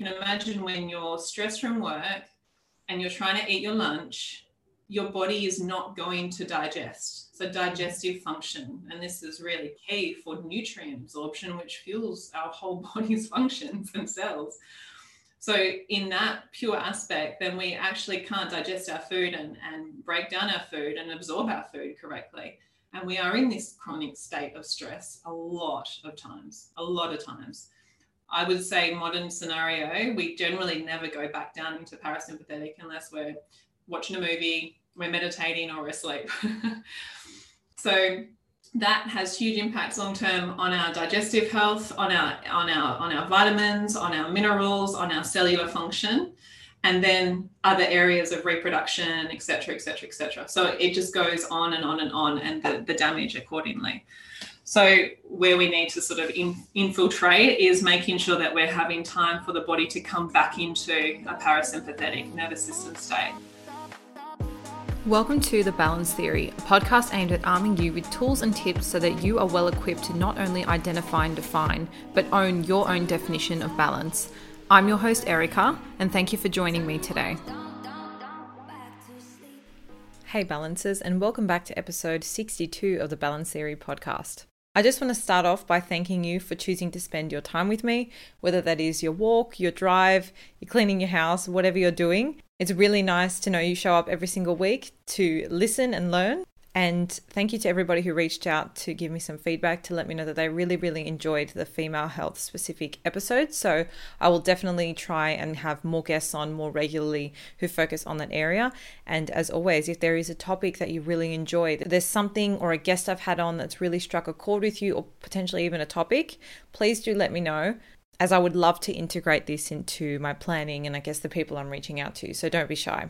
can imagine when you're stressed from work and you're trying to eat your lunch, your body is not going to digest. So, digestive function, and this is really key for nutrient absorption, which fuels our whole body's functions and cells. So, in that pure aspect, then we actually can't digest our food and, and break down our food and absorb our food correctly. And we are in this chronic state of stress a lot of times, a lot of times. I would say modern scenario, we generally never go back down into parasympathetic unless we're watching a movie, we're meditating, or we're asleep. so that has huge impacts long term on our digestive health, on our on our on our vitamins, on our minerals, on our cellular function, and then other areas of reproduction, etc., etc., etc. So it just goes on and on and on, and the, the damage accordingly. So, where we need to sort of in, infiltrate is making sure that we're having time for the body to come back into a parasympathetic nervous system state. Welcome to The Balance Theory, a podcast aimed at arming you with tools and tips so that you are well equipped to not only identify and define, but own your own definition of balance. I'm your host, Erica, and thank you for joining me today. Hey, balancers, and welcome back to episode 62 of the Balance Theory podcast. I just want to start off by thanking you for choosing to spend your time with me, whether that is your walk, your drive, you're cleaning your house, whatever you're doing. It's really nice to know you show up every single week to listen and learn. And thank you to everybody who reached out to give me some feedback to let me know that they really, really enjoyed the female health specific episodes. So I will definitely try and have more guests on more regularly who focus on that area. And as always, if there is a topic that you really enjoyed, there's something or a guest I've had on that's really struck a chord with you, or potentially even a topic, please do let me know as I would love to integrate this into my planning and I guess the people I'm reaching out to. So don't be shy.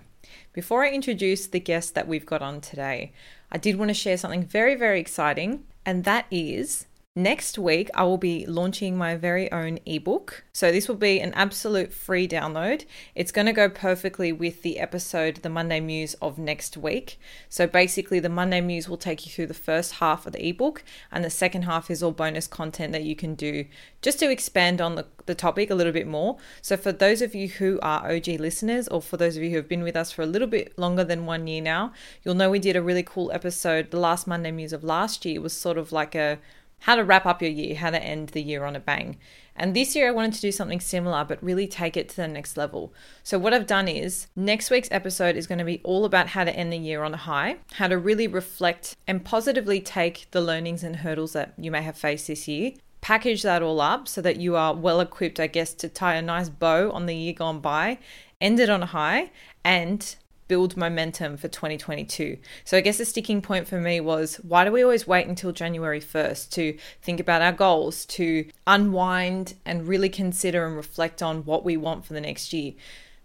Before I introduce the guest that we've got on today, I did want to share something very, very exciting, and that is Next week, I will be launching my very own ebook. So, this will be an absolute free download. It's going to go perfectly with the episode, The Monday Muse of next week. So, basically, the Monday Muse will take you through the first half of the ebook, and the second half is all bonus content that you can do just to expand on the, the topic a little bit more. So, for those of you who are OG listeners, or for those of you who have been with us for a little bit longer than one year now, you'll know we did a really cool episode. The last Monday Muse of last year was sort of like a how to wrap up your year, how to end the year on a bang. And this year I wanted to do something similar, but really take it to the next level. So, what I've done is next week's episode is going to be all about how to end the year on a high, how to really reflect and positively take the learnings and hurdles that you may have faced this year. Package that all up so that you are well equipped, I guess, to tie a nice bow on the year gone by, end it on a high, and build momentum for 2022. So I guess the sticking point for me was why do we always wait until January 1st to think about our goals, to unwind and really consider and reflect on what we want for the next year?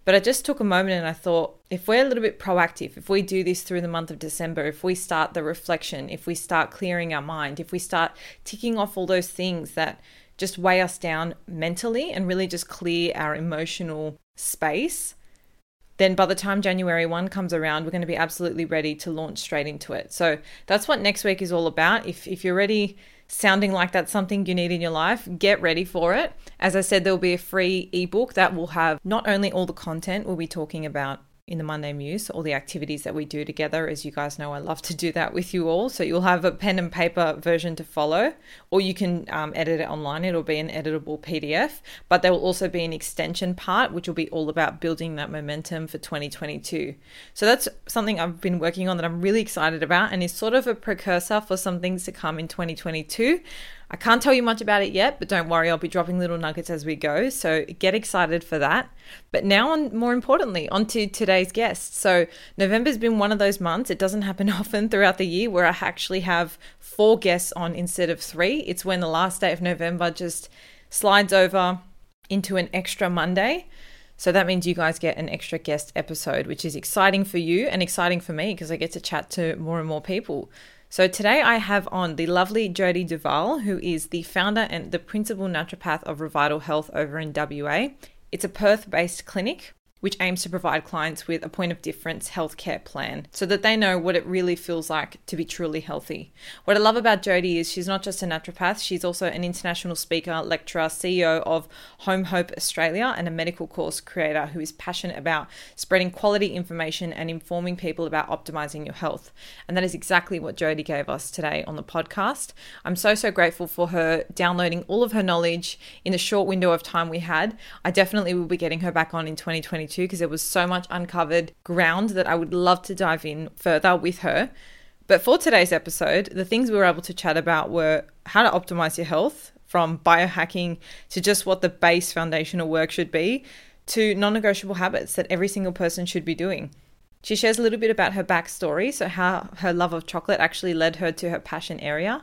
But I just took a moment and I thought if we're a little bit proactive, if we do this through the month of December, if we start the reflection, if we start clearing our mind, if we start ticking off all those things that just weigh us down mentally and really just clear our emotional space, then by the time January 1 comes around, we're going to be absolutely ready to launch straight into it. So that's what next week is all about. If, if you're ready, sounding like that's something you need in your life, get ready for it. As I said, there'll be a free ebook that will have not only all the content we'll be talking about in the Monday Muse, all the activities that we do together. As you guys know, I love to do that with you all. So you'll have a pen and paper version to follow, or you can um, edit it online. It'll be an editable PDF, but there will also be an extension part, which will be all about building that momentum for 2022. So that's something I've been working on that I'm really excited about and is sort of a precursor for some things to come in 2022. I can't tell you much about it yet, but don't worry, I'll be dropping little nuggets as we go. So get excited for that. But now, on more importantly, on to today's guest. So November's been one of those months. It doesn't happen often throughout the year where I actually have four guests on instead of three. It's when the last day of November just slides over into an extra Monday. So that means you guys get an extra guest episode, which is exciting for you and exciting for me because I get to chat to more and more people. So today I have on the lovely Jodi Duval, who is the founder and the principal naturopath of Revital Health over in WA. It's a Perth based clinic which aims to provide clients with a point of difference healthcare plan so that they know what it really feels like to be truly healthy. What I love about Jodi is she's not just a naturopath, she's also an international speaker, lecturer, CEO of HOMeHOPe Australia, and a medical course creator who is passionate about spreading quality information and informing people about optimizing your health. And that is exactly what Jodi gave us today on the podcast. I'm so, so grateful for her downloading all of her knowledge in the short window of time we had. I definitely will be getting her back on in 2022 because there was so much uncovered ground that I would love to dive in further with her. But for today's episode, the things we were able to chat about were how to optimize your health, from biohacking to just what the base foundational work should be, to non negotiable habits that every single person should be doing. She shares a little bit about her backstory, so how her love of chocolate actually led her to her passion area.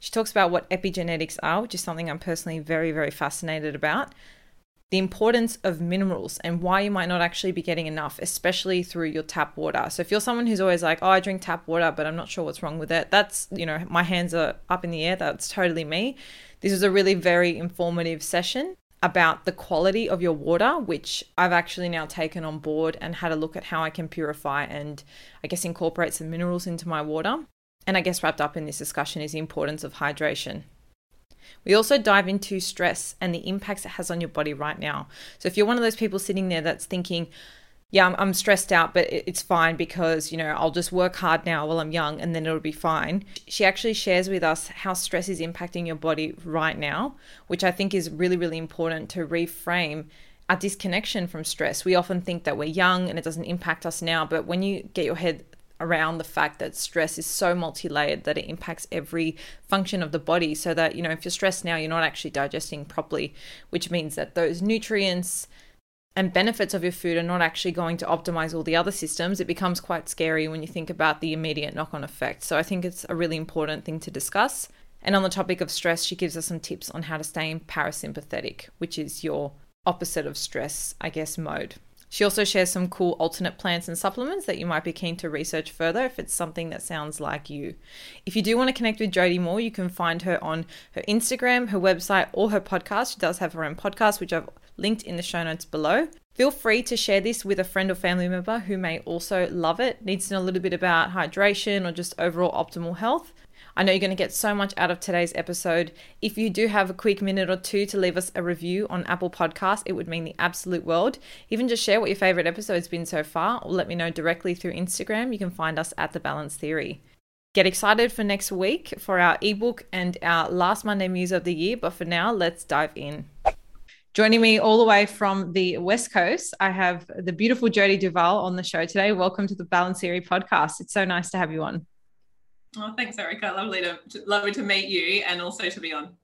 She talks about what epigenetics are, which is something I'm personally very, very fascinated about the importance of minerals and why you might not actually be getting enough, especially through your tap water. So if you're someone who's always like, oh, I drink tap water, but I'm not sure what's wrong with it, that's, you know, my hands are up in the air. That's totally me. This was a really very informative session about the quality of your water, which I've actually now taken on board and had a look at how I can purify and I guess incorporate some minerals into my water. And I guess wrapped up in this discussion is the importance of hydration. We also dive into stress and the impacts it has on your body right now. So if you're one of those people sitting there that's thinking, yeah, I'm, I'm, stressed out, but it's fine because, you know, I'll just work hard now while I'm young and then it'll be fine. She actually shares with us how stress is impacting your body right now, which I think is really, really important to reframe our disconnection from stress. We often think that we're young and it doesn't impact us now, but when you get your head around the fact that stress is so multi-layered that it impacts every function of the body so that you know if you're stressed now you're not actually digesting properly which means that those nutrients and benefits of your food are not actually going to optimize all the other systems. It becomes quite scary when you think about the immediate knock-on effect. So i think it's a really important thing to discuss. And on the topic of stress she gives us some tips on how to stay in parasympathetic which is your opposite of stress i guess mode she also shares some cool alternate plants and supplements that you might be keen to research further if it's something that sounds like you. If you do want to connect with Jodi more, you can find her on her Instagram, her website, or her podcast. She does have her own podcast, which I've linked in the show notes below. Feel free to share this with a friend or family member who may also love it, needs to know a little bit about hydration or just overall optimal health. I know you're going to get so much out of today's episode. If you do have a quick minute or two to leave us a review on Apple Podcasts, it would mean the absolute world. Even just share what your favorite episode's been so far, or let me know directly through Instagram. You can find us at The Balance Theory. Get excited for next week for our ebook and our last Monday Muse of the year. But for now, let's dive in. Joining me all the way from the West Coast, I have the beautiful Jodi Duval on the show today. Welcome to the Balance Theory podcast. It's so nice to have you on. Oh, thanks, Erica. Lovely to, lovely to meet you and also to be on.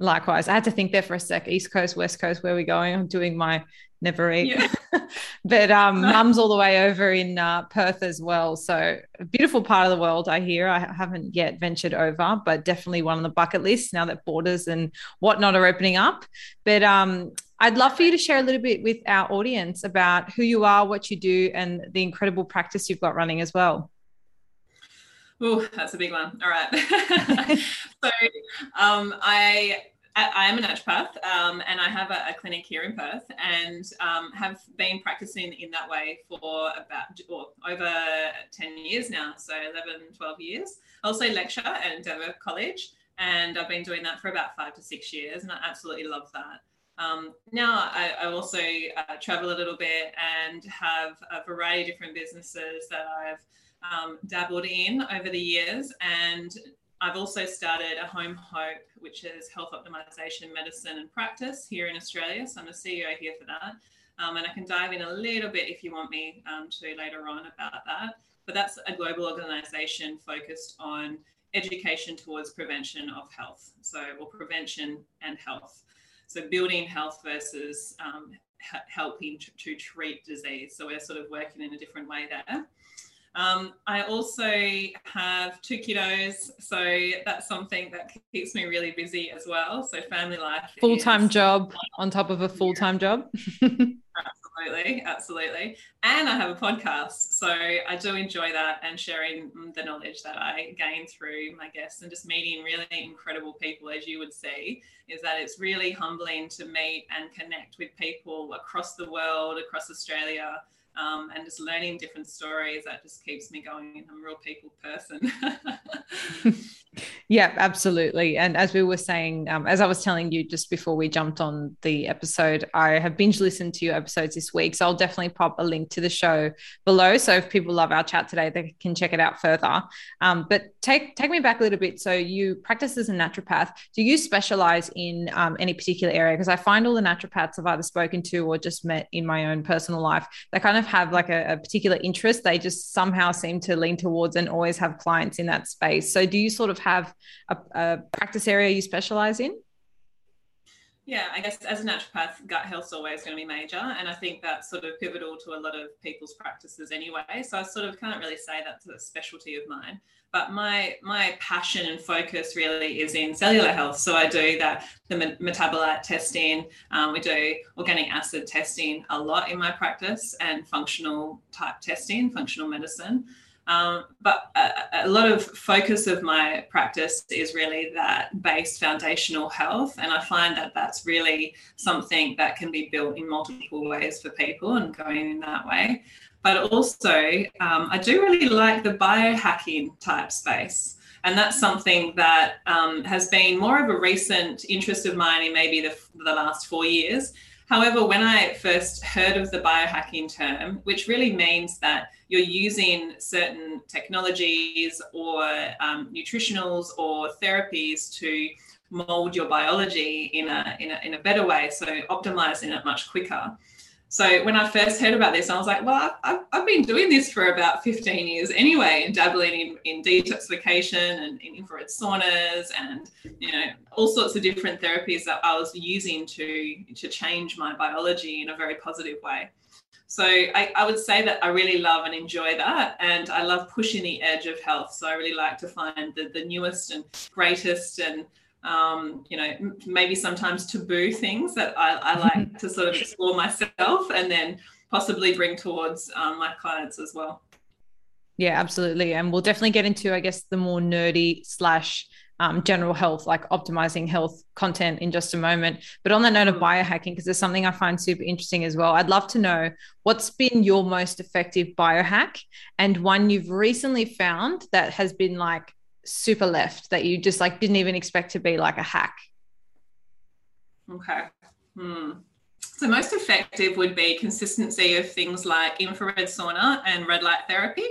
Likewise. I had to think there for a sec. East Coast, West Coast, where are we going? I'm doing my never eat. Yeah. but um, mum's all the way over in uh, Perth as well. So a beautiful part of the world, I hear. I haven't yet ventured over, but definitely one on the bucket list now that borders and whatnot are opening up. But um, I'd love for you to share a little bit with our audience about who you are, what you do, and the incredible practice you've got running as well. Oh, that's a big one. All right. so um, I I am a naturopath um, and I have a, a, clinic here in Perth and um, have been practicing in that way for about or over 10 years now, so 11, 12 years. I also lecture at Endeavour College and I've been doing that for about five to six years and I absolutely love that. Um, now I, I also uh, travel a little bit and have a variety of different businesses that I've um, dabbled in over the years. And I've also started a HOMeHOPe, which is health optimization, medicine, and practice here in Australia. So I'm the CEO here for that. Um, and I can dive in a little bit if you want me um, to later on about that. But that's a global organization focused on education towards prevention of health. So, or prevention and health. So, building health versus um, helping to, to treat disease. So, we're sort of working in a different way there. Um, I also have two kiddos, so that's something that keeps me really busy as well. So family life, full time job on top of a full time job. Absolutely, Absolutely, absolutely. And I have a podcast. So I do enjoy that and sharing the knowledge that I gain through my guests and just meeting really incredible people, as you would see, is that it's really humbling to meet and connect with people across the world, across Australia. Um, and just learning different stories that just keeps me going. I'm a real people person. Yeah, absolutely. And as we were saying, um, as I was telling you just before we jumped on the episode, I have binge listened to your episodes this week. So I'll definitely pop a link to the show below. So if people love our chat today, they can check it out further. Um, but take take me back a little bit. So you practice as a naturopath. Do you specialize in um, any particular area? Because I find all the naturopaths I've either spoken to or just met in my own personal life, they kind of have like a, a particular interest. They just somehow seem to lean towards and always have clients in that space. So do you sort of have a, a practice area you specialize in? Yeah, I guess as a naturopath, gut health's always going to be major. And I think that's sort of pivotal to a lot of people's practices anyway. So I sort of can't really say that's a specialty of mine. But my my passion and focus really is in cellular health. So I do that the metabolite testing. Um, we do organic acid testing a lot in my practice and functional type testing, functional medicine. Um, but a, a, lot of focus of my practice is really that base foundational health. And I find that that's really something that can be built in multiple ways for people and going in that way. But also, um, I do really like the biohacking type space. And that's something that um, has been more of a recent interest of mine in maybe the, the last four years. However, when I first heard of the biohacking term, which really means that you're using certain technologies or um, nutritionals or therapies to mold your biology in a, in a, in a better way, so optimizing it much quicker. So when I first heard about this, I was like, well, I've, I've been doing this for about 15 years anyway, and dabbling in, in detoxification and in infrared saunas and, you know, all sorts of different therapies that I was using to, to change my biology in a very positive way. So I, I would say that I really love and enjoy that. And I love pushing the edge of health. So I really like to find the, the newest and greatest and um, you know, maybe sometimes taboo things that I, I like to sort of explore myself and then possibly bring towards um, my clients as well. Yeah, absolutely. And we'll definitely get into, I guess, the more nerdy slash um, general health, like optimizing health content in just a moment. But on the note of mm. biohacking, because there's something I find super interesting as well, I'd love to know what's been your most effective biohack and one you've recently found that has been like super left that you just like didn't even expect to be like a hack? Okay. Hmm. So most effective would be consistency of things like infrared sauna and red light therapy.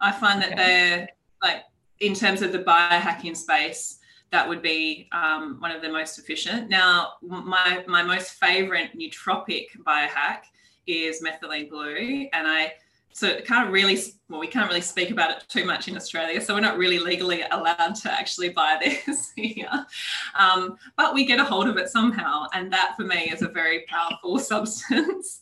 I find that okay. they're like in terms of the biohacking space, that would be um, one of the most efficient. Now, my my most favorite nootropic biohack is methylene blue, and I so can't really well we can't really speak about it too much in australia so we're not really legally allowed to actually buy this here. Um, but we get a hold of it somehow and that for me is a very powerful substance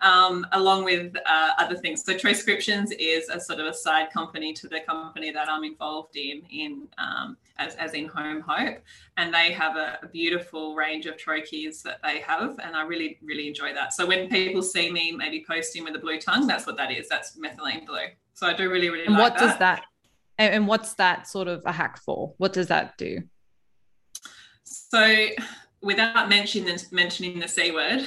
um, along with uh, other things. So Troscriptions is a sort of a side company to the company that i'm involved in in um, as, as in HOMeHOPe and they have a, a beautiful range of troches that they have and i really really enjoy that. So when people see me maybe posting with a blue tongue that's what that is. That's methylene blue so I do really, really and like what that. does that and what's that sort of a hack for? What does that do? So without mentioning the, mentioning the C word,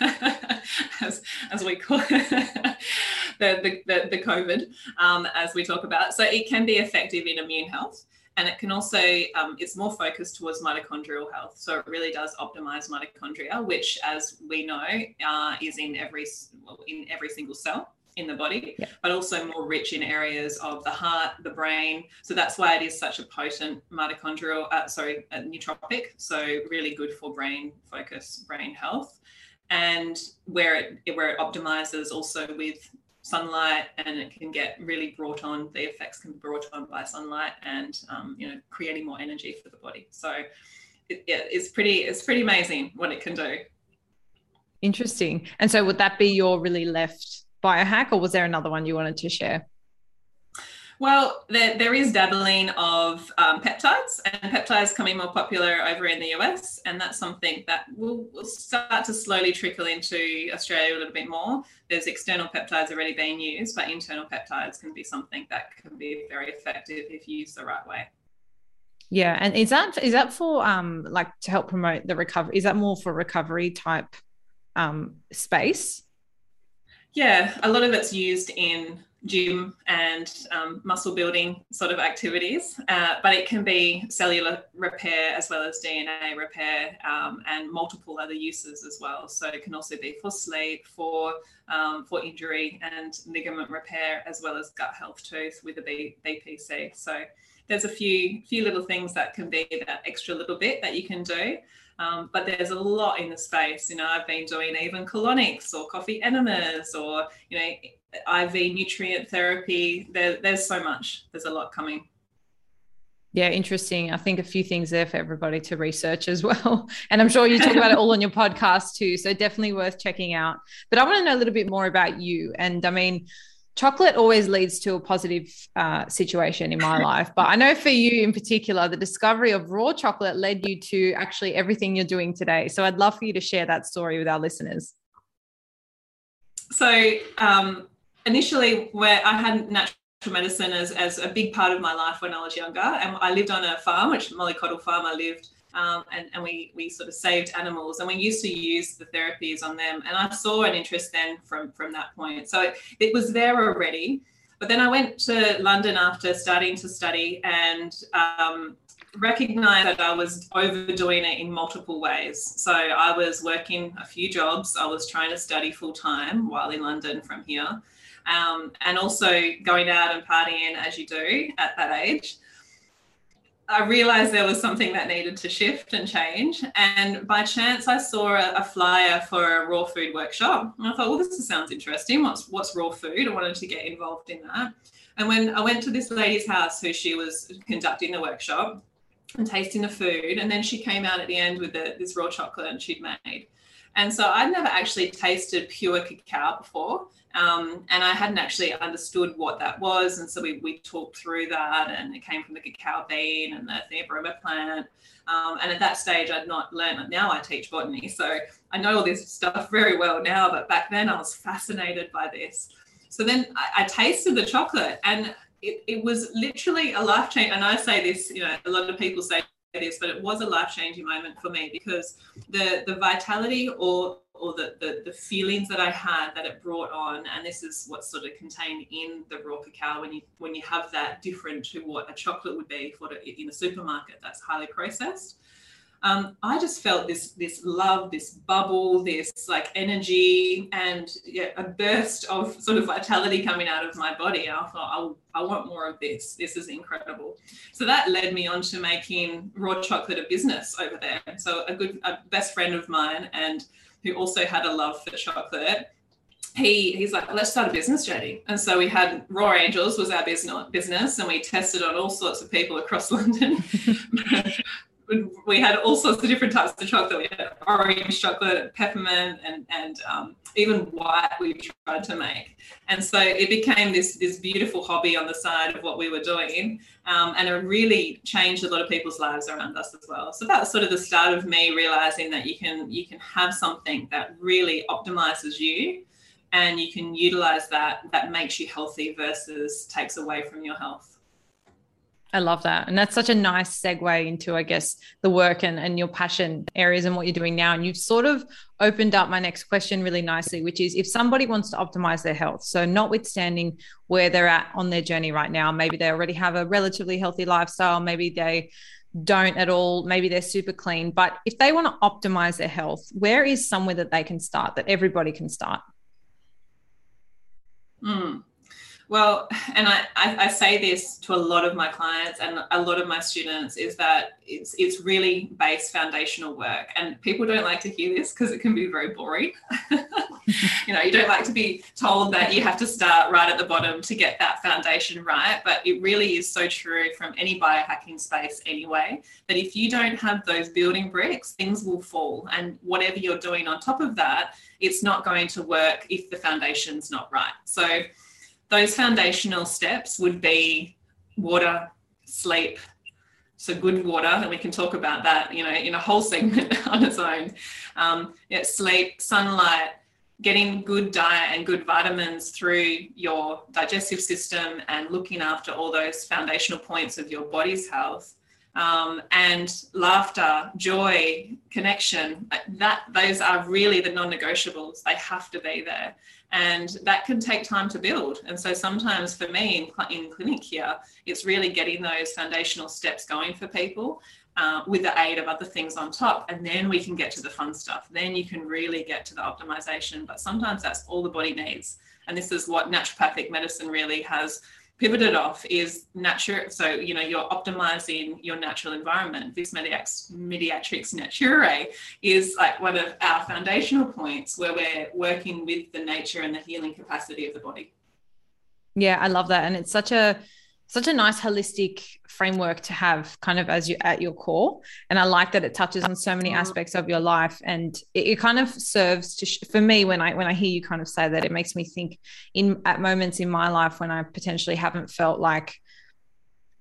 as, as we call it, the, the, the, COVID, um, as we talk about. So it can be effective in immune health. And it can also, um, it's more focused towards mitochondrial health. So it really does optimize mitochondria, which, as we know, uh, is in every well, in every single cell in the body, yeah. but also more rich in areas of the heart, the brain. So that's why it is such a potent mitochondrial, uh, sorry, nootropic. So really good for brain focus, brain health, and where it where it optimizes also with sunlight and it can get really brought on the effects can be brought on by sunlight and um, you know creating more energy for the body so it, it's pretty it's pretty amazing what it can do interesting and so would that be your really left biohack, or was there another one you wanted to share? Well, there, there is dabbling of um, peptides, and peptides coming more popular over in the US, and that's something that will, will start to slowly trickle into Australia a little bit more. There's external peptides already being used, but internal peptides can be something that can be very effective if used the right way. Yeah, and is that is that for um like to help promote the recovery? Is that more for recovery type um space? Yeah, a lot of it's used in gym and um, muscle building sort of activities, uh, but it can be cellular repair as well as DNA repair um, and multiple other uses as well. So it can also be for sleep, for um, for injury and ligament repair, as well as gut health too with a B- BPC. So there's a few few little things that can be that extra little bit that you can do. Um, but there's a lot in the space. You know, I've been doing even colonics or coffee enemas or, you know, IV nutrient therapy. There, there's so much. There's a lot coming. Yeah, interesting. I think a few things there for everybody to research as well. And I'm sure you talk about it all on your podcast too. So definitely worth checking out. But I want to know a little bit more about you. And I mean, chocolate always leads to a positive uh, situation in my life. But I know for you in particular, the discovery of raw chocolate led you to actually everything you're doing today. So I'd love for you to share that story with our listeners. So, um, initially where I had natural medicine as, as a big part of my life when I was younger. And I lived on a farm, which Mollycoddle Farm I lived, um, and, and we, we sort of saved animals and we used to use the therapies on them. And I saw an interest then from, from that point. So it, it was there already. But then I went to London after starting to study and um, recognized that I was overdoing it in multiple ways. So I was working a few jobs. I was trying to study full time while in London from here um, and also going out and partying as you do at that age. I realized there was something that needed to shift and change. And by chance, I saw a, a, flyer for a raw food workshop. And I thought, well, this sounds interesting. What's, what's raw food? I wanted to get involved in that. And when I went to this lady's house who she was conducting the workshop and tasting the food, and then she came out at the end with the, this raw chocolate and she'd made. And so I'd never actually tasted pure cacao before. Um, and I hadn't actually understood what that was. And so we, we talked through that, and it came from the cacao bean and the theobroma plant. Um, and at that stage, I'd not learned. Now I teach botany, so I know all this stuff very well now. But back then, I was fascinated by this. So then I, I tasted the chocolate, and it, it was literally a life change. And I say this, you know, a lot of people say this, but it was a life changing moment for me because the the vitality or or the, the, the feelings that I had that it brought on, and this is what's sort of contained in the raw cacao when you when you have that different to what a chocolate would be for the, in a supermarket that's highly processed. Um, I just felt this this love, this bubble, this like energy, and yeah, a burst of sort of vitality coming out of my body. I thought, I, I want more of this. This is incredible. So that led me on to making raw chocolate a business over there. So a good a best friend of mine and who also had a love for chocolate, he he's like, let's start a business, Jodi. And so we had Raw Angels was our business business, and we tested on all sorts of people across London. We had all sorts of different types of chocolate. We had orange chocolate, peppermint, and and um, even white. We tried to make, and so it became this this beautiful hobby on the side of what we were doing, um, and it really changed a lot of people's lives around us as well. So that was sort of the start of me realizing that you can you can have something that really optimizes you, and you can utilize that that makes you healthy versus takes away from your health. I love that. And that's such a nice segue into, I guess, the work and, and your passion areas and what you're doing now. And you've sort of opened up my next question really nicely, which is if somebody wants to optimize their health, so notwithstanding where they're at on their journey right now, maybe they already have a relatively healthy lifestyle, maybe they don't at all, maybe they're super clean, but if they want to optimize their health, where is somewhere that they can start, that everybody can start? Mm. Well, and I, I, I, say this to a lot of my clients and a lot of my students is that it's it's really base foundational work. And people don't like to hear this because it can be very boring. you know, you don't like to be told that you have to start right at the bottom to get that foundation right. But it really is so true from any biohacking space anyway, that if you don't have those building bricks, things will fall. And whatever you're doing on top of that, it's not going to work if the foundation's not right. So those foundational steps would be water, sleep, so good water, and we can talk about that, you know, in a whole segment on its own. Um, yeah, sleep, sunlight, getting good diet and good vitamins through your digestive system, and looking after all those foundational points of your body's health. Um, and laughter, joy, connection, that those are really the non-negotiables. They have to be there. And that can take time to build. And so sometimes for me in, in clinic here it's really getting those foundational steps going for people uh, with the aid of other things on top. And then we can get to the fun stuff. Then you can really get to the optimization. But sometimes that's all the body needs. And this is what naturopathic medicine really has pivoted off is nature. So, you know, you're optimizing your natural environment. This Medicatrix, Medicatrix Naturae is like one of our foundational points where we're working with the nature and the healing capacity of the body. Yeah, I love that. And it's such a such a nice holistic framework to have kind of as you at your core. And i like that it touches on so many mm-hmm. aspects of your life. And it, it kind of serves to sh- for me when i when i hear you kind of say that it makes me think in at moments in my life when i potentially haven't felt like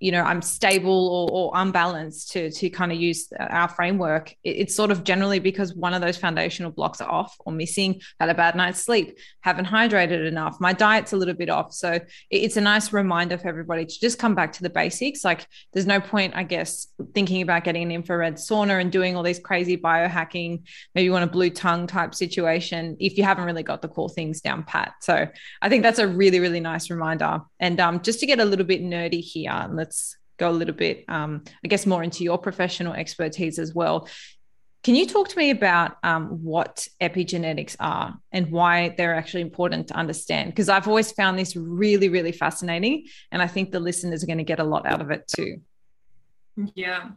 you know i'm stable or, or unbalanced to to kind of use our framework it, it's sort of generally because one of those foundational blocks are off or missing had a bad night's sleep haven't hydrated enough my diet's a little bit off. So it, it's a nice reminder for everybody to just come back to the basics. Like there's no point i guess thinking about getting an infrared sauna and doing all these crazy biohacking maybe you want a blue tongue type situation if you haven't really got the core things down pat. So i think that's a really really nice reminder. And um, just to get a little bit nerdy here let's go a little bit, um, I guess, more into your professional expertise as well. Can you talk to me about um, what epigenetics are and why they're actually important to understand? Because I've always found this really, really fascinating. And I think the listeners are going to get a lot out of it too. Yeah.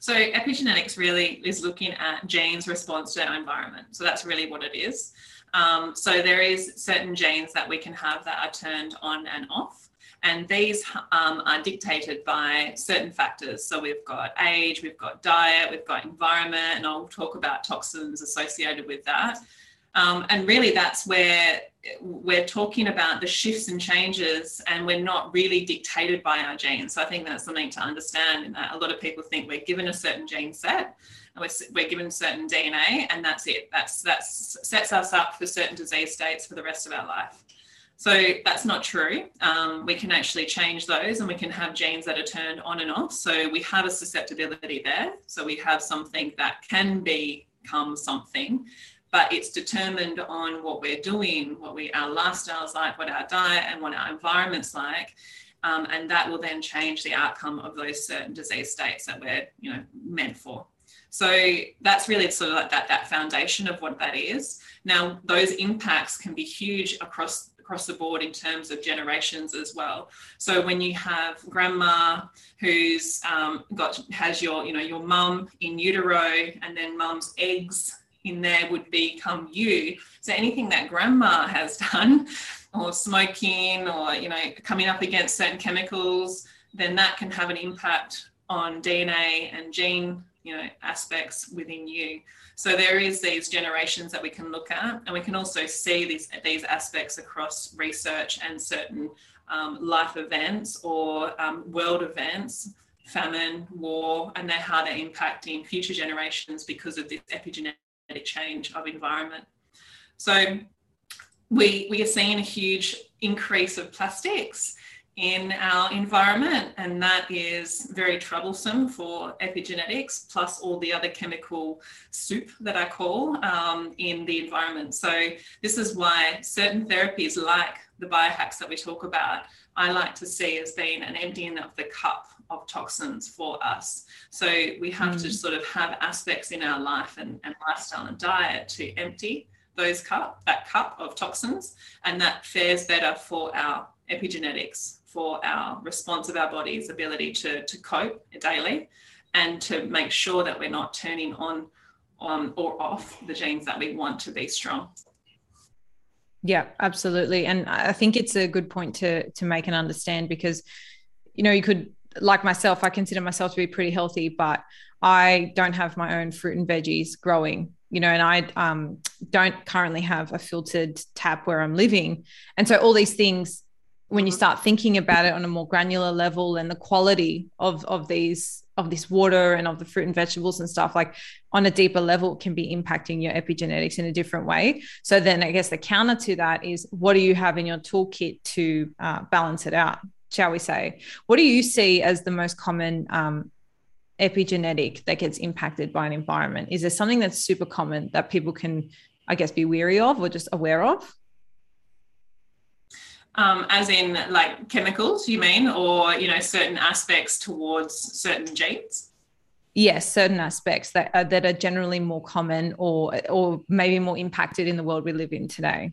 So epigenetics really is looking at genes' response to our environment. So that's really what it is. Um, so there is certain genes that we can have that are turned on and off. And these um, are dictated by certain factors. So we've got age, we've got diet, we've got environment, and I'll talk about toxins associated with that. Um, and really, that's where we're talking about the shifts and changes, and we're not really dictated by our genes. So I think that's something to understand. A lot of people think we're given a certain gene set, and we're, we're given certain DNA, and that's it. That's that sets us up for certain disease states for the rest of our life. So that's not true. Um, we can actually change those and we can have genes that are turned on and off. So we have a susceptibility there. So we have something that can become something, but it's determined on what we're doing, what we our lifestyles like, what our diet and what our environment's like. Um, and that will then change the outcome of those certain disease states that we're you know meant for. So that's really sort of like that that foundation of what that is. Now those impacts can be huge across across the board in terms of generations as well. So when you have grandma who's um, got has your you know your mum in utero and then mum's eggs in there would become you. So anything that grandma has done, or smoking, or you know coming up against certain chemicals, then that can have an impact on DNA and gene you know aspects within you. So there is these generations that we can look at, and we can also see these these aspects across research and certain um, life events or um, world events, famine, war, and how they're impacting future generations because of this epigenetic change of environment. So we we are seeing a huge increase of plastics in our environment, and that is very troublesome for epigenetics, plus all the other chemical soup that I call um, in the environment. So, this is why certain therapies, like the biohacks that we talk about, I like to see as being an emptying of the cup of toxins for us. So, we have mm. to sort of have aspects in our life and, and lifestyle and diet to empty those cup that cup of toxins and that fares better for our epigenetics for our response of our body's ability to, to cope daily and to make sure that we're not turning on on or off the genes that we want to be strong. Yeah, absolutely. And I think it's a good point to to make and understand because you know, you could like myself, I consider myself to be pretty healthy, but I don't have my own fruit and veggies growing, you know, and I um, don't currently have a filtered tap where I'm living. And so all these things when you start thinking about it on a more granular level and the quality of of these of this water and of the fruit and vegetables and stuff like on a deeper level can be impacting your epigenetics in a different way. So then i guess the counter to that is what do you have in your toolkit to uh, balance it out shall we say? What do you see as the most common um, epigenetic that gets impacted by an environment? Is there something that's super common that people can i guess be weary of or just aware of um, as in like chemicals, you mean, or you know, certain aspects towards certain genes? Yes, certain aspects that are, that are generally more common or or maybe more impacted in the world we live in today.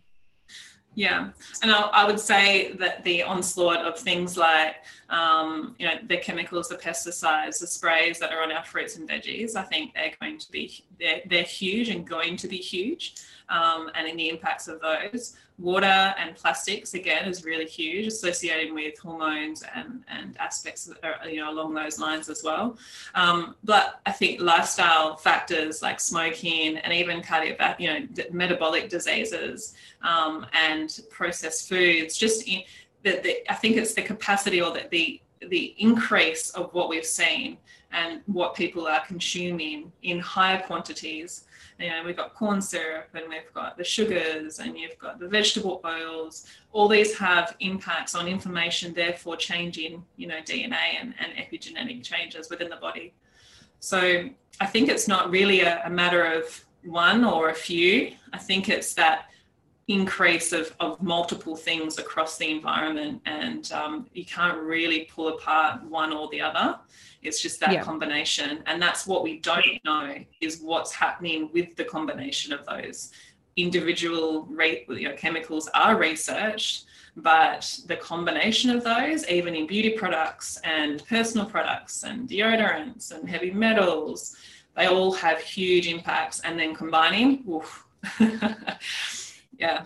Yeah, and I, I, would say that the onslaught of things like, um, you know, the chemicals, the pesticides, the sprays that are on our fruits and veggies, I think they're going to be they're, they're huge and going to be huge, um, and in the impacts of those water and plastics again is really huge associated with hormones and, and aspects that are, you know along those lines as well. Um, but i think lifestyle factors like smoking and even cardiovascular you know metabolic diseases um, and processed foods just in, the, the, i think it's the capacity or the, the the increase of what we've seen and what people are consuming in higher quantities you know, we've got corn syrup and we've got the sugars and you've got the vegetable oils. All these have impacts on inflammation, therefore changing, you know, DNA and, and epigenetic changes within the body. So I think it's not really a, a matter of one or a few. I think it's that increase of, of multiple things across the environment and um, you can't really pull apart one or the other it's just that yeah. combination. And that's what we don't know is what's happening with the combination of those. Individual rate, you know, chemicals are researched, but the combination of those, even in beauty products and personal products and deodorants and heavy metals, they all have huge impacts. And then combining, yeah.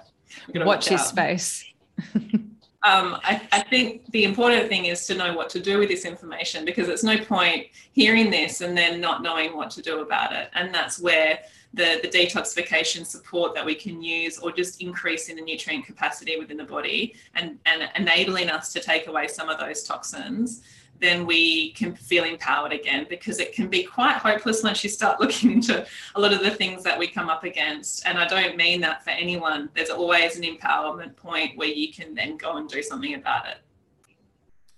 Watch this space. um, I, I, think the important thing is to know what to do with this information because it's no point hearing this and then not knowing what to do about it. And that's where the, the detoxification support that we can use or just increasing the nutrient capacity within the body and, and enabling us to take away some of those toxins then we can feel empowered again because it can be quite hopeless once you start looking into a lot of the things that we come up against. And I don't mean that for anyone. There's always an empowerment point where you can then go and do something about it.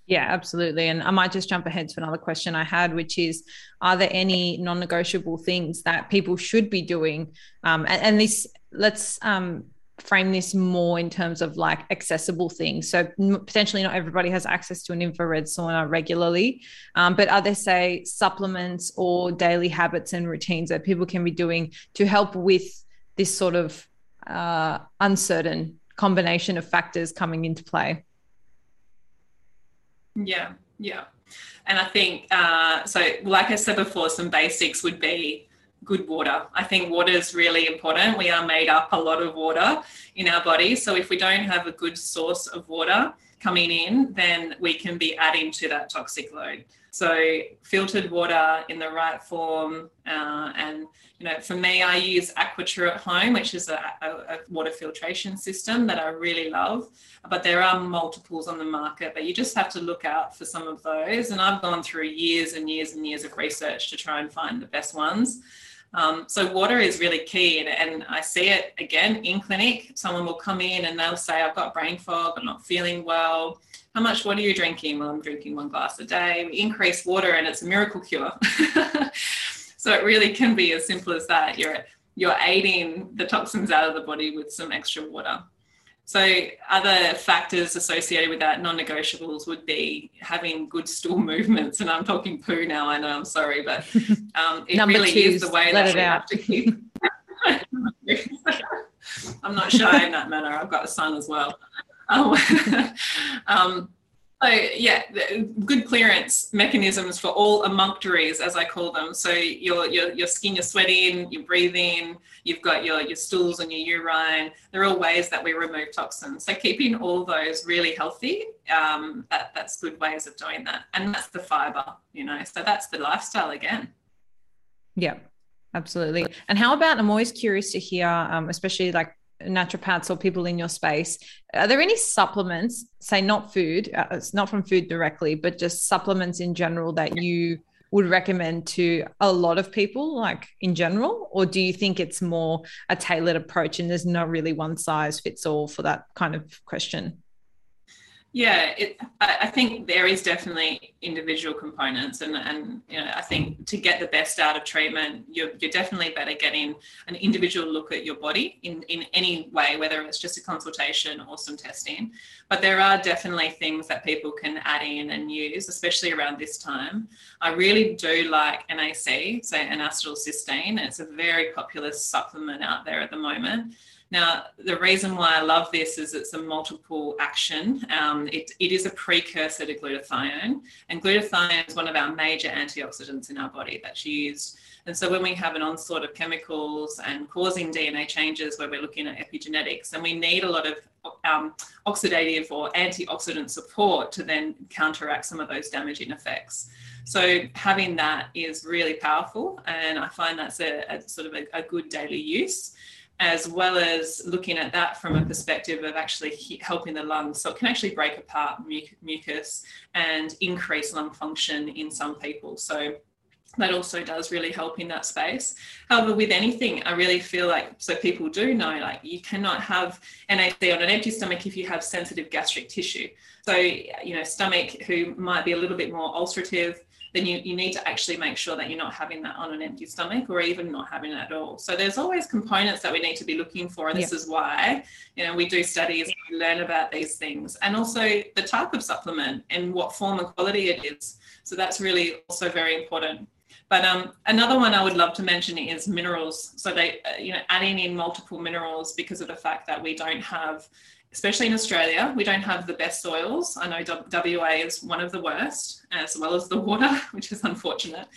Yeah, absolutely. And I might just jump ahead to another question I had, which is Are there any non negotiable things that people should be doing? Um, and, and, this, let's um, frame this more in terms of like accessible things. So potentially not everybody has access to an infrared sauna regularly, um, but are there say supplements or daily habits and routines that people can be doing to help with this sort of uh, uncertain combination of factors coming into play? Yeah, yeah. And I think, uh, so like I said before, some basics would be good water. I think water is really important. We are made up a lot of water in our body. So if we don't have a good source of water coming in, then we can be adding to that toxic load. So filtered water in the right form, uh, and you know, for me, I use AquaTru at home, which is a, a, a, water filtration system that I really love. But there are multiples on the market, but you just have to look out for some of those. And I've gone through years and years and years of research to try and find the best ones. Um, so water is really key, and, and, I see it again in clinic. Someone will come in and they'll say, "I've got brain fog. I'm not feeling well. How much water are you drinking?" Well, I'm drinking one glass a day. We increase water, and it's a miracle cure. so it really can be as simple as that. You're you're aiding the toxins out of the body with some extra water. So other factors associated with that non-negotiables would be having good stool movements, and I'm talking poo now. I know I'm sorry, but um, it really is the way that we have to keep. I'm not shy in that manner. I've got a son as well. Um, um, so yeah, good clearance mechanisms for all emunctories, as I call them. So your your your skin, you're sweating, you're breathing, you've got your your stools and your urine. They're all ways that we remove toxins. So keeping all those really healthy, um, that that's good ways of doing that. And that's the fiber, you know. So that's the lifestyle again. Yeah, absolutely. And how about? I'm always curious to hear, um, especially like naturopaths or people in your space, are there any supplements, say not food, uh, it's not from food directly, but just supplements in general that you would recommend to a lot of people, like in general? Or do you think it's more a tailored approach and there's not really one size fits all for that kind of question? Yeah, it, I think there is definitely individual components, and and you know I think to get the best out of treatment, you're you're definitely better getting an individual look at your body in in any way, whether it's just a consultation or some testing. But there are definitely things that people can add in and use, especially around this time. I really do like NAC, so N-acetylcysteine. It's a very popular supplement out there at the moment. Now, the reason why I love this is it's a multiple action. Um, it, it is a precursor to glutathione, and glutathione is one of our major antioxidants in our body that's used. And so, when we have an onslaught of chemicals and causing DNA changes where we're looking at epigenetics, and we need a lot of um, oxidative or antioxidant support to then counteract some of those damaging effects. So having that is really powerful, and I find that's a, a sort of a, a, good daily use as well as looking at that from a perspective of actually helping the lungs. So it can actually break apart mucus and increase lung function in some people. So that also does really help in that space. However, with anything, I really feel like so people do know like you cannot have NAC on an empty stomach if you have sensitive gastric tissue. So you know, stomach who might be a little bit more ulcerative, then you, you need to actually make sure that you're not having that on an empty stomach or even not having it at all. So there's always components that we need to be looking for. And this yeah. is why, you know, we do studies, we learn about these things and also the type of supplement and what form and quality it is. So that's really also very important. But um, another one I would love to mention is minerals. So they, uh, you know, adding in multiple minerals because of the fact that we don't have especially in Australia, we don't have the best soils. I know WA is one of the worst, as well as the water, which is unfortunate.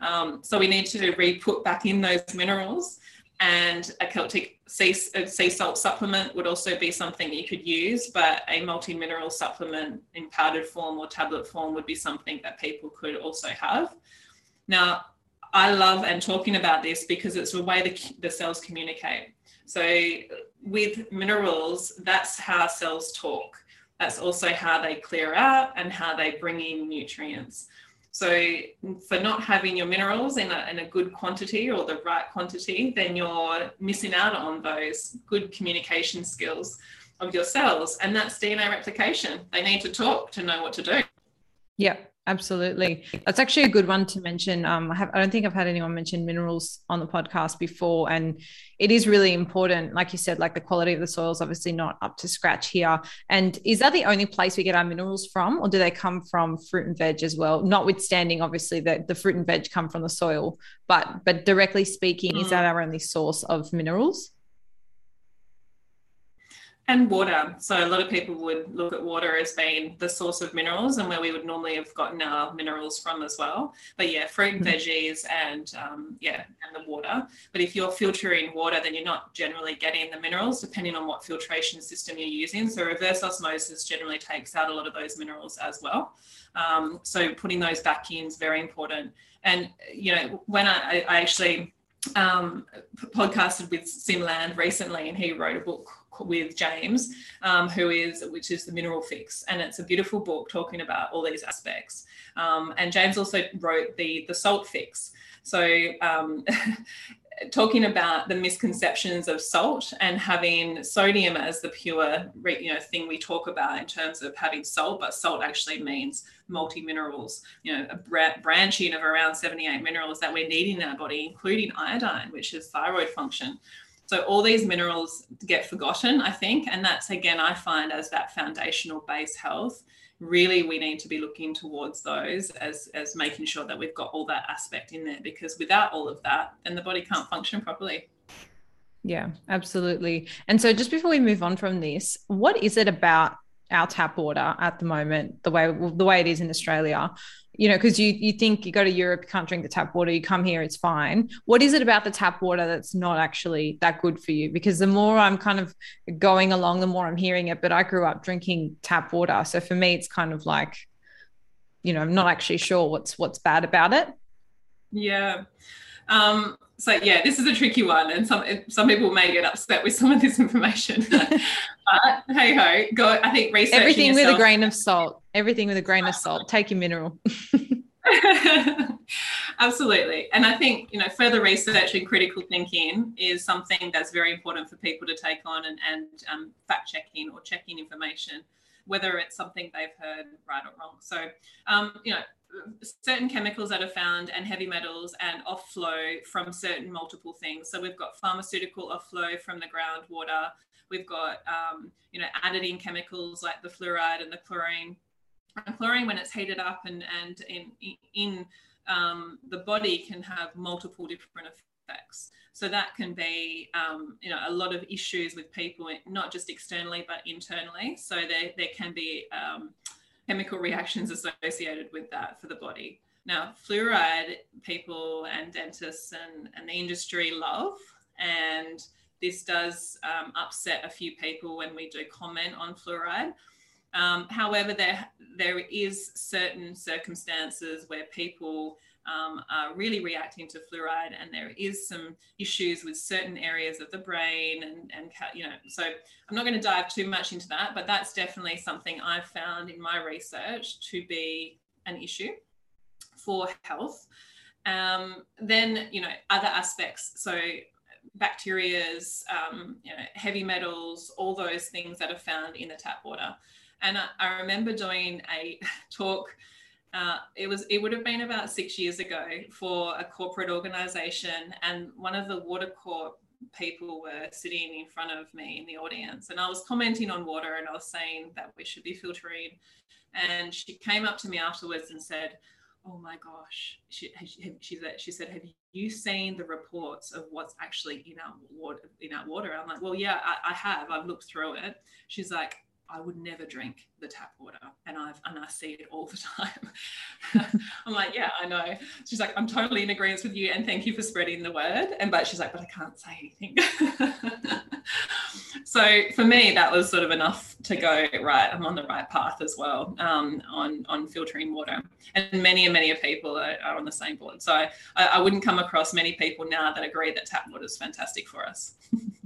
Um, so we need to re-put back in those minerals. And a Celtic sea, sea salt supplement would also be something you could use, but a multi-mineral supplement in powdered form or tablet form would be something that people could also have. Now, I love and talking about this because it's the way the, the cells communicate. So with minerals, that's how cells talk. That's also how they clear out and how they bring in nutrients. So for not having your minerals in a, in a good quantity or the right quantity, then you're missing out on those good communication skills of your cells. And that's DNA replication. They need to talk to know what to do. Yeah. Absolutely. That's actually a good one to mention. Um, I, have, I don't think I've had anyone mention minerals on the podcast before. And it is really important. Like you said, like the quality of the soil is obviously not up to scratch here. And is that the only place we get our minerals from, or do they come from fruit and veg as well? Notwithstanding, obviously, that the fruit and veg come from the soil, but but directly speaking, mm. is that our only source of minerals? And water. So a lot of people would look at water as being the source of minerals and where we would normally have gotten our minerals from as well. But yeah, fruit and mm-hmm. veggies and um, yeah, and the water. But if you're filtering water, then you're not generally getting the minerals, depending on what filtration system you're using. So reverse osmosis generally takes out a lot of those minerals as well. Um, so putting those back in is very important. And you know, when I, I actually um, podcasted with Siim Land recently, and he wrote a book with James, um, who is which is the Mineral Fix, and it's a beautiful book talking about all these aspects. Um, and James also wrote the the Salt Fix. So um, talking about the misconceptions of salt and having sodium as the pure you know thing we talk about in terms of having salt but salt actually means multi minerals you know a branching of around 78 minerals that we need in our body including iodine which is thyroid function so all these minerals get forgotten, I think, and that's again I find as that foundational base health. Really, we need to be looking towards those as as making sure that we've got all that aspect in there because without all of that, then the body can't function properly. Yeah, absolutely. And so just before we move on from this, what is it about our tap water at the moment, the way the way it is in Australia, you know, because you you think you go to Europe, you can't drink the tap water, you come here, it's fine. What is it about the tap water that's not actually that good for you? Because the more I'm kind of going along, the more I'm hearing it. But I grew up drinking tap water, so for me, it's kind of like, you know, I'm not actually sure what's what's bad about it. Yeah. Um, so yeah, this is a tricky one, and some some people may get upset with some of this information. but hey ho, go. I think research everything yourself, with a grain of salt. Everything with a grain of salt. Take your mineral. Absolutely. And I think, you know, further research and critical thinking is something that's very important for people to take on and, and um, fact checking or checking information, whether it's something they've heard right or wrong. So, um, you know, certain chemicals that are found and heavy metals and off flow from certain multiple things. So we've got pharmaceutical off flow from the groundwater. We've got, um, you know, added in chemicals like the fluoride and the chlorine and chlorine, when it's heated up and, and in, in um, the body, can have multiple different effects. So that can be, um, you know, a lot of issues with people, not just externally but internally. So there, there can be um, chemical reactions associated with that for the body. Now, fluoride, people and dentists and, and the industry love, and this does um, upset a few people when we do comment on fluoride. Um, however, there there is certain circumstances where people um, are really reacting to fluoride, and there is some issues with certain areas of the brain, and and you know. So I'm not going to dive too much into that, but that's definitely something I've found in my research to be an issue for health. Um, then you know other aspects. So bacterias, um, you know, heavy metals, all those things that are found in the tap water. And I, I remember doing a talk. Uh, it was it would have been about six years ago for a corporate organization, and one of the water corp people were sitting in front of me in the audience, and I was commenting on water, and I was saying that we should be filtering. And she came up to me afterwards and said, "Oh my gosh," she she, she, she said, "Have you seen the reports of what's actually in our water? In our water?" I'm like, "Well, yeah, I, I have. I've looked through it." She's like, I would never drink the tap water, and I've and I see it all the time. I'm like, yeah, I know. She's like, I'm totally in agreement with you, and thank you for spreading the word. And but she's like, but I can't say anything. so for me, that was sort of enough to go right. I'm on the right path as well um, on on filtering water, and many and many of people are, are on the same board. So I, I wouldn't come across many people now that agree that tap water is fantastic for us.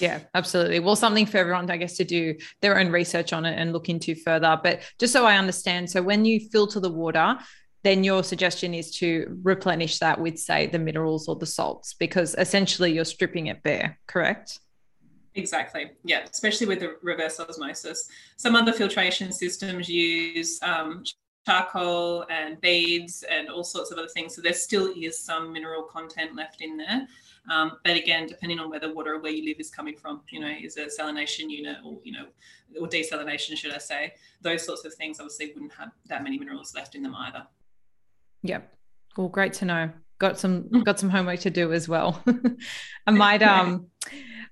Yeah, absolutely. Well, something for everyone, I guess, to do their own research on it and look into further. But just so I understand, so when you filter the water, then your suggestion is to replenish that with, say, the minerals or the salts, because essentially you're stripping it bare, correct? Exactly. Yeah, especially with the reverse osmosis. Some other filtration systems use um, charcoal and beads and all sorts of other things. So there still is some mineral content left in there. Um, but again, depending on where the water where you live is coming from, you know, is a salination unit or, you know, or desalination, should I say, those sorts of things obviously wouldn't have that many minerals left in them either. Yep. Well, great to know. Got some got some homework to do as well. I might um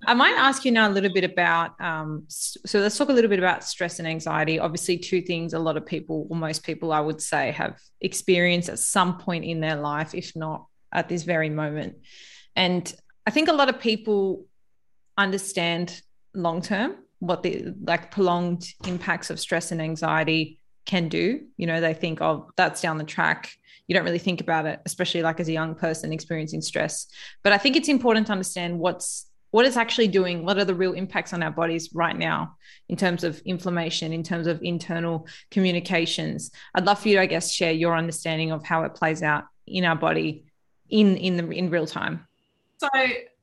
I might ask you now a little bit about um so let's talk a little bit about stress and anxiety. Obviously, two things a lot of people, or most people I would say, have experienced at some point in their life, if not at this very moment. And I think a lot of people understand long term what the like prolonged impacts of stress and anxiety can do. You know, they think, oh, that's down the track. You don't really think about it, especially like as a young person experiencing stress. But I think it's important to understand what's what it's actually doing, what are the real impacts on our bodies right now in terms of inflammation, in terms of internal communications. I'd love for you, to I guess, share your understanding of how it plays out in our body in in the in real time. So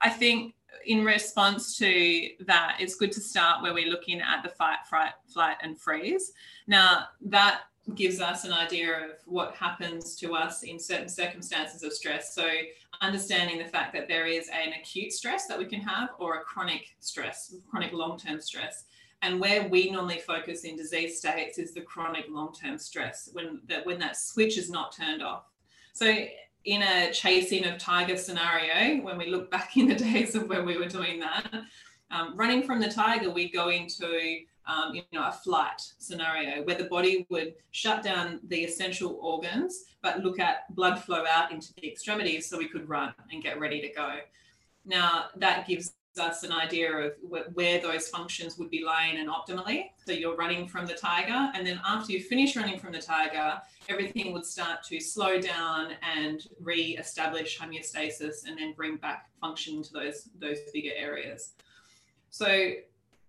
I think in response to that, it's good to start where we're looking at the fight, fright, flight, and freeze. Now, that gives us an idea of what happens to us in certain circumstances of stress. So, understanding the fact that there is an acute stress that we can have or a chronic stress, chronic long term stress. And where we normally focus in disease states is the chronic long term stress when that when that switch is not turned off. So in a chasing of tiger scenario, when we look back in the days of when we were doing that, um, running from the tiger, we go into um, you know a flight scenario where the body would shut down the essential organs, but look at blood flow out into the extremities so we could run and get ready to go. Now that gives us an idea of where those functions would be lying and optimally. So you're running from the tiger, and then after you finish running from the tiger, everything would start to slow down and re-establish homeostasis, and then bring back function to those those bigger areas. So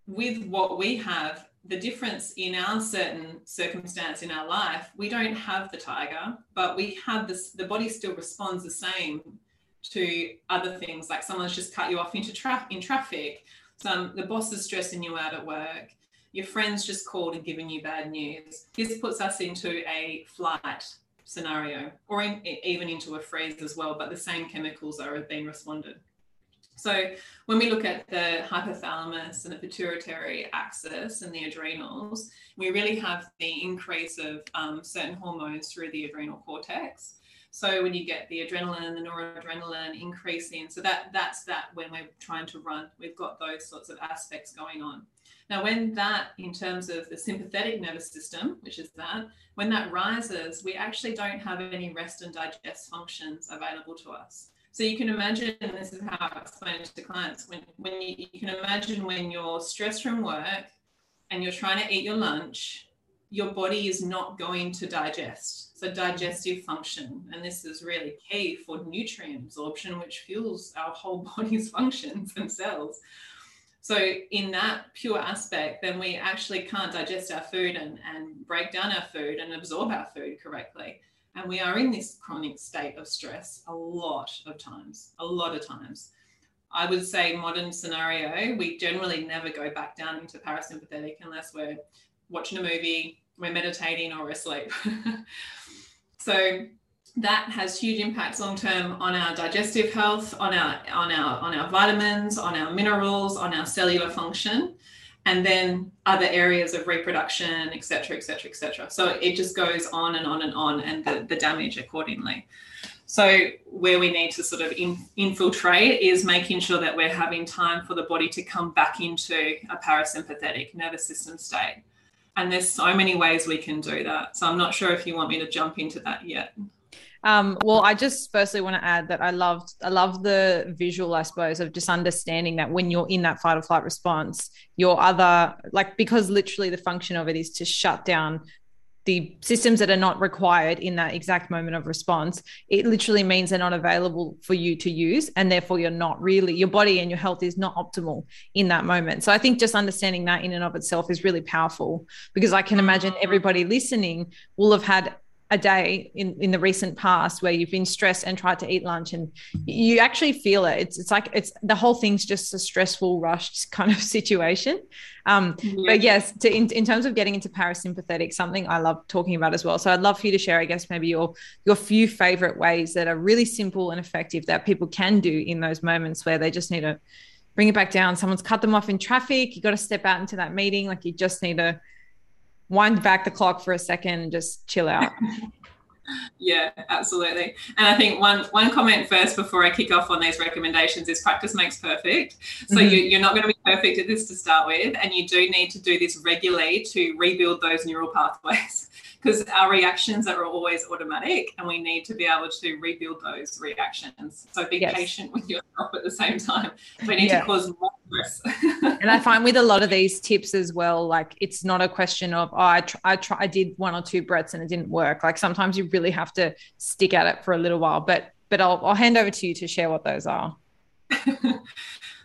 with what we have, the difference in our certain circumstance in our life, we don't have the tiger, but we have this. The body still responds the same to other things like someone's just cut you off into tra- in traffic some the boss is stressing you out at work your friends just called and given you bad news. This puts us into a flight scenario or in, even into a freeze as well but the same chemicals are being responded. So when we look at the hypothalamus and the pituitary axis and the adrenals we really have the increase of um, certain hormones through the adrenal cortex so when you get the adrenaline and the noradrenaline increasing, so that that's that when we're trying to run, we've got those sorts of aspects going on. Now, when that, in terms of the sympathetic nervous system, which is that, when that rises, we actually don't have any rest and digest functions available to us. So you can imagine, and this is how I explain it to clients, when, when you, you can imagine when you're stressed from work and you're trying to eat your lunch, your body is not going to digest so digestive function, and this is really key for nutrient absorption, which fuels our whole body's functions and cells. So in that pure aspect, then we actually can't digest our food and, and break down our food and absorb our food correctly. And we are in this chronic state of stress a lot of times, a lot of times. I would say modern scenario, we generally never go back down into parasympathetic unless we're watching a movie, we're meditating or asleep. so that has huge impacts long term on our digestive health, on our on our on our vitamins, on our minerals, on our cellular function, and then other areas of reproduction, et cetera, et cetera, et cetera. So it just goes on and on and on, and the, the damage accordingly. So where we need to sort of in, infiltrate is making sure that we're having time for the body to come back into a parasympathetic nervous system state. And there's so many ways we can do that. So I'm not sure if you want me to jump into that yet. Um, well, I just firstly want to add that I loved I love the visual, I suppose, of just understanding that when you're in that fight or flight response, your other like because literally the function of it is to shut down the systems that are not required in that exact moment of response, it literally means they're not available for you to use. And therefore, you're not really, your body and your health is not optimal in that moment. So I think just understanding that in and of itself is really powerful because I can imagine everybody listening will have had a day in, in the recent past where you've been stressed and tried to eat lunch and you actually feel it. It's it's like it's the whole thing's just a stressful, rushed kind of situation. Um, yeah. But yes, to, in, in terms of getting into parasympathetic, something I love talking about as well. So I'd love for you to share, I guess, maybe your your few favorite ways that are really simple and effective that people can do in those moments where they just need to bring it back down. Someone's cut them off in traffic. You got to step out into that meeting. Like you just need to wind back the clock for a second and just chill out. yeah, absolutely. And I think one one comment first before I kick off on these recommendations is practice makes perfect. So mm-hmm. you, are not going to be perfect at this to start with, and you do need to do this regularly to rebuild those neural pathways because our reactions are always automatic and we need to be able to rebuild those reactions. So be yes. patient with yourself at the same time. We need yeah. to cause more. And I find with a lot of these tips as well, like it's not a question of, oh, I, tr- I, tr- I did one or two breaths and it didn't work. Like sometimes you really have to stick at it for a little while, but, but I'll, I'll hand over to you to share what those are.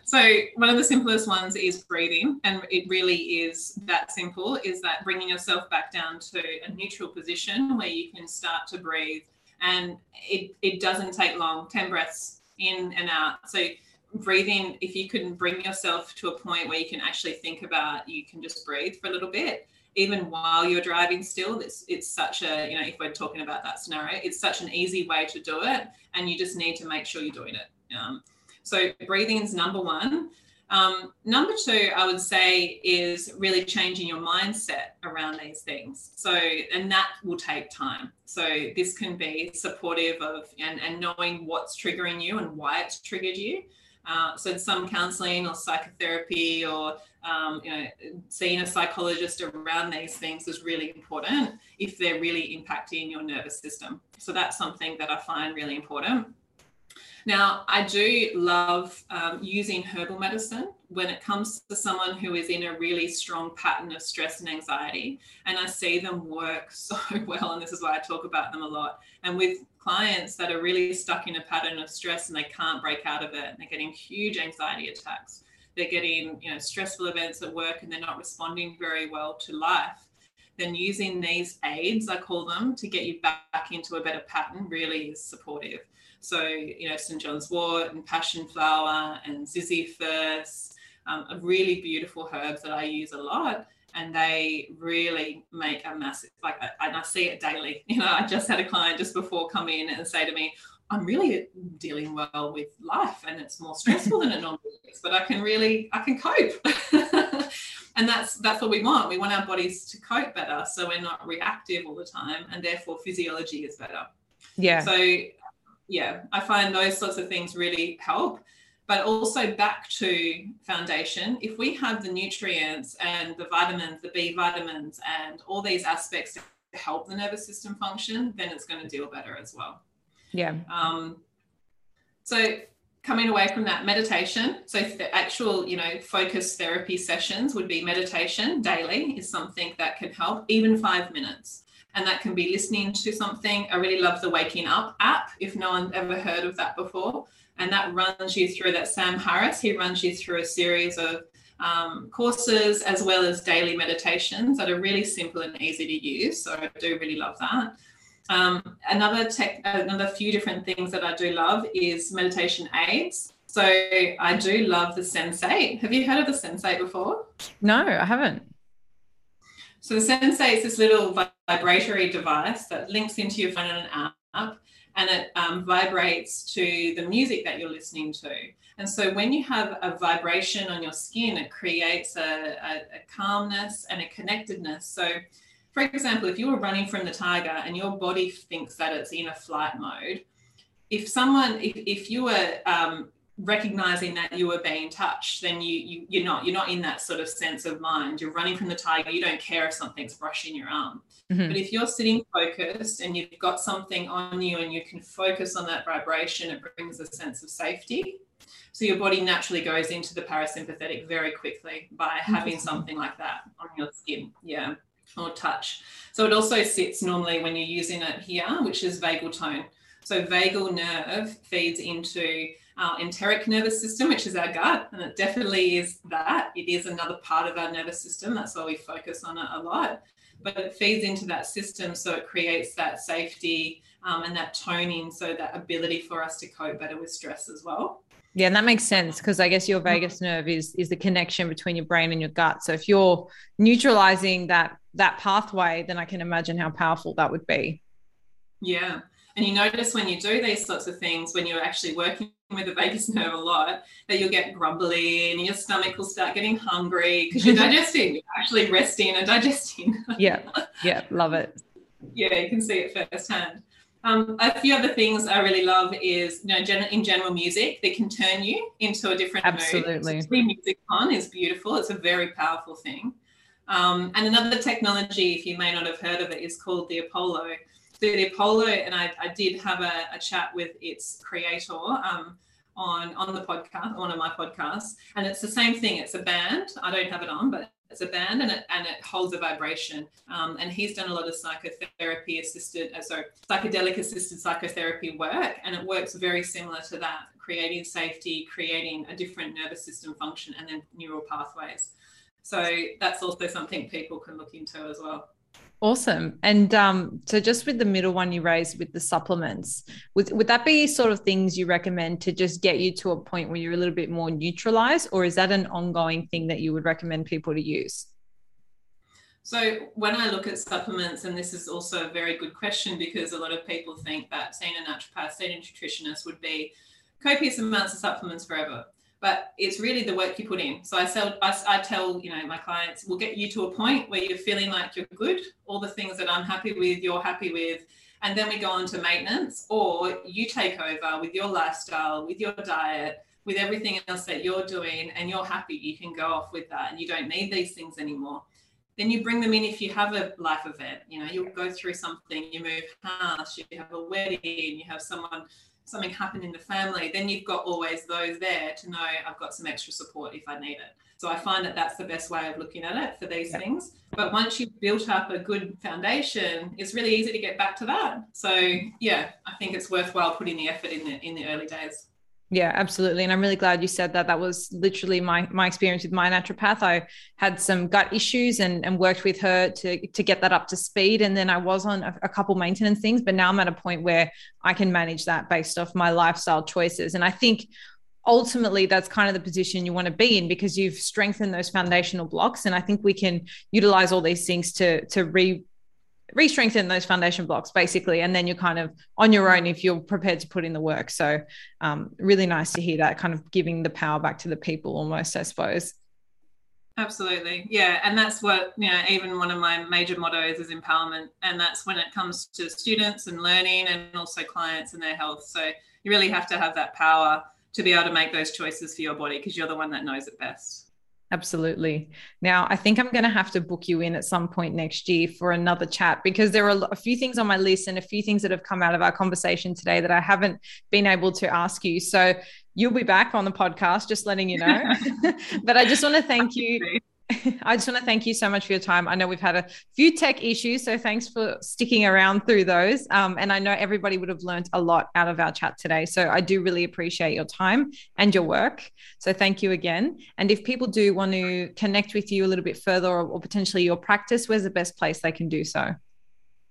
So one of the simplest ones is breathing, and it really is that simple. Is that bringing yourself back down to a neutral position where you can start to breathe, and it it doesn't take long. Ten breaths in and out. So breathing, if you can bring yourself to a point where you can actually think about, you can just breathe for a little bit even while you're driving still it's it's such a you know if we're talking about that scenario it's such an easy way to do it and you just need to make sure you're doing it um, so breathing is number one. Um, number two, I would say, is really changing your mindset around these things. So, and that will take time. So, this can be supportive of and, and knowing what's triggering you and why it's triggered you. Uh, so, some counseling or psychotherapy or um, you know, seeing a psychologist around these things is really important if they're really impacting your nervous system. So, that's something that I find really important. Now, I do love um, using herbal medicine when it comes to someone who is in a really strong pattern of stress and anxiety. And I see them work so well. And this is why I talk about them a lot. And with clients that are really stuck in a pattern of stress and they can't break out of it, and they're getting huge anxiety attacks, they're getting you know stressful events at work and they're not responding very well to life then using these aids i call them to get you back into a better pattern really is supportive so, you know, St. John's wort and passion flower and ziziphus, um, are really beautiful herbs that I use a lot. And they really make a massive, like, and I see it daily. You know, I just had a client just before come in and say to me, I'm really dealing well with life and it's more stressful than it normally is, but I can really, I can cope. and that's that's what we want. We want our bodies to cope better, so we're not reactive all the time, and therefore physiology is better. Yeah. So yeah, I find those sorts of things really help. But also back to foundation, if we have the nutrients and the vitamins, the B vitamins, and all these aspects to help the nervous system function, then it's going to deal better as well. Yeah. Um, so coming away from that meditation so the actual you know focus therapy sessions would be meditation daily is something that can help even five minutes and that can be listening to something. I really love the Waking Up app, if no one ever heard of that before. And that runs you through that Sam Harris, he runs you through a series of um, courses as well as daily meditations that are really simple and easy to use. So I do really love that. Um, another tech, another few different things that I do love is meditation aids. So I do love the Sensate. Have you heard of the Sensate before? No, I haven't. So the Sensate is this little vibratory device that links into your phone and an app and it um, vibrates to the music that you're listening to. And so when you have a vibration on your skin, it creates a, a, a calmness and a connectedness. So, for example, if you were running from the tiger and your body thinks that it's in a flight mode, if someone, if, if you were um, recognizing that you were being touched then you, you you're not you're not in that sort of sense of mind. You're running from the tiger. You don't care if something's brushing your arm. Mm-hmm. but if you're sitting focused and you've got something on you and you can focus on that vibration it brings a sense of safety. So your body naturally goes into the parasympathetic very quickly by having something like that on your skin yeah or touch. So it also sits normally when you're using it here which is vagal tone. So vagal nerve feeds into our enteric nervous system, which is our gut, and it definitely is that. It is another part of our nervous system. That's why we focus on it a lot. But it feeds into that system, so it creates that safety um, and that toning, so that ability for us to cope better with stress as well. Yeah, and that makes sense because I guess your vagus nerve is is the connection between your brain and your gut. So if you're neutralizing that that pathway, then I can imagine how powerful that would be. Yeah. And you notice when you do these sorts of things, when you're actually working with the vagus nerve a lot, that you'll get grumbly and your stomach will start getting hungry because you're digesting, you're actually resting and digesting. yeah, yeah, love it. Yeah, you can see it firsthand. Um, a few other things I really love is, you know, in general music, they can turn you into a different Absolutely. mood. Absolutely. music on is beautiful. It's a very powerful thing. Um, and another technology, if you may not have heard of it, is called the Apollo the Apollo, and I, I did have a, a, chat with its creator um, on on the podcast, one of my podcasts, and it's the same thing. It's a band. I don't have it on, but it's a band, and it and it holds a vibration. Um, and he's done a lot of psychotherapy assisted, uh, sorry, psychedelic assisted psychotherapy work, and it works very similar to that, creating safety, creating a different nervous system function, and then neural pathways. So that's also something people can look into as well. Awesome. And um, so just with the middle one you raised with the supplements, would, would that be sort of things you recommend to just get you to a point where you're a little bit more neutralized, or is that an ongoing thing that you would recommend people to use? So when I look at supplements, and this is also a very good question because a lot of people think that seeing a naturopath, seeing a nutritionist would be copious amounts of supplements forever but it's really the work you put in. So I sell, I, I, tell you know my clients, we'll get you to a point where you're feeling like you're good. All the things that I'm happy with, you're happy with, and then we go on to maintenance, or you take over with your lifestyle, with your diet, with everything else that you're doing, and you're happy. You can go off with that, and you don't need these things anymore. Then you bring them in if you have a life event. You know, you'll go through something, you move house, you have a wedding, you have someone something happened in the family, then you've got always those there to know I've got some extra support if I need it. So I find that that's the best way of looking at it for these yeah. things. But once you've built up a good foundation, it's really easy to get back to that. So yeah, I think it's worthwhile putting the effort in the in the early days. Yeah, absolutely. And I'm really glad you said that. That was literally my my experience with my naturopath. I had some gut issues and, and worked with her to, to get that up to speed. And then I was on a, a couple maintenance things, but now I'm at a point where I can manage that based off my lifestyle choices. And I think ultimately that's kind of the position you want to be in because you've strengthened those foundational blocks. And I think we can utilize all these things to to re re-strengthen those foundation blocks basically and then you're kind of on your own if you're prepared to put in the work. So um, really nice to hear that kind of giving the power back to the people almost i suppose. Absolutely. Yeah and that's what you know even one of my major mottos is empowerment and that's when it comes to students and learning and also clients and their health. So you really have to have that power to be able to make those choices for your body because you're the one that knows it best Absolutely. Now, I think I'm going to have to book you in at some point next year for another chat because there are a few things on my list and a few things that have come out of our conversation today that I haven't been able to ask you. So you'll be back on the podcast, just letting you know. but I just want to thank you I just want to thank you so much for your time. I know we've had a few tech issues, so thanks for sticking around through those. Um, and I know everybody would have learned a lot out of our chat today. So I do really appreciate your time and your work. So thank you again. And if people do want to connect with you a little bit further or, or potentially your practice, where's the best place they can do so?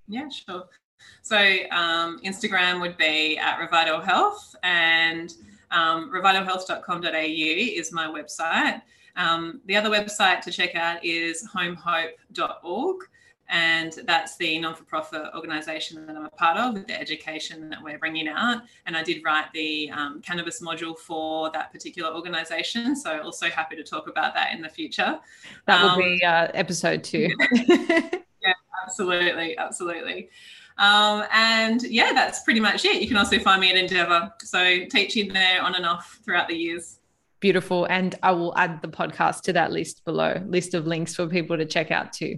Yeah, sure. So um, Instagram would be at Revital Health and um, revitalhealth.com.au is my website. Um, the other website to check out is homehope.org, and that's the non for profit organisation that I'm a part of with the education that we're bringing out. And I did write the um, cannabis module for that particular organisation, so also happy to talk about that in the future. That will um, be uh, episode two. yeah, absolutely, absolutely. Um, and yeah, that's pretty much it. You can also find me at Endeavour. So teaching there on and off throughout the years. Beautiful. And I will add the podcast to that list below, list of links for people to check out too.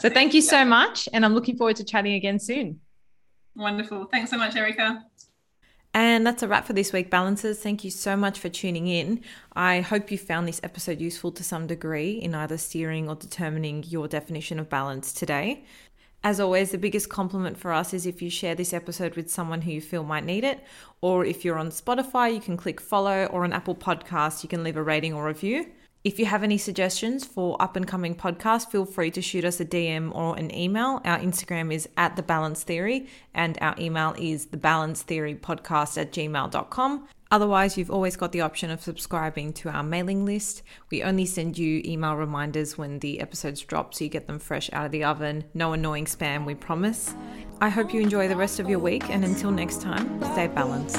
So thank you so much. And I'm looking forward to chatting again soon. Wonderful. Thanks so much, Erica. And that's a wrap for this week, Balancers. Thank you so much for tuning in. I hope you found this episode useful to some degree in either steering or determining your definition of balance today. As always, the biggest compliment for us is if you share this episode with someone who you feel might need it. Or if you're on Spotify, you can click follow, or on Apple Podcasts, you can leave a rating or review. If you have any suggestions for up and coming podcasts, feel free to shoot us a DM or an email. Our Instagram is at the balance theory, and our email is thebalancetheorypodcast balance theory podcast at gmail.com. Otherwise, you've always got the option of subscribing to our mailing list. We only send you email reminders when the episodes drop so you get them fresh out of the oven. No annoying spam, we promise. I hope you enjoy the rest of your week, and until next time, stay balanced.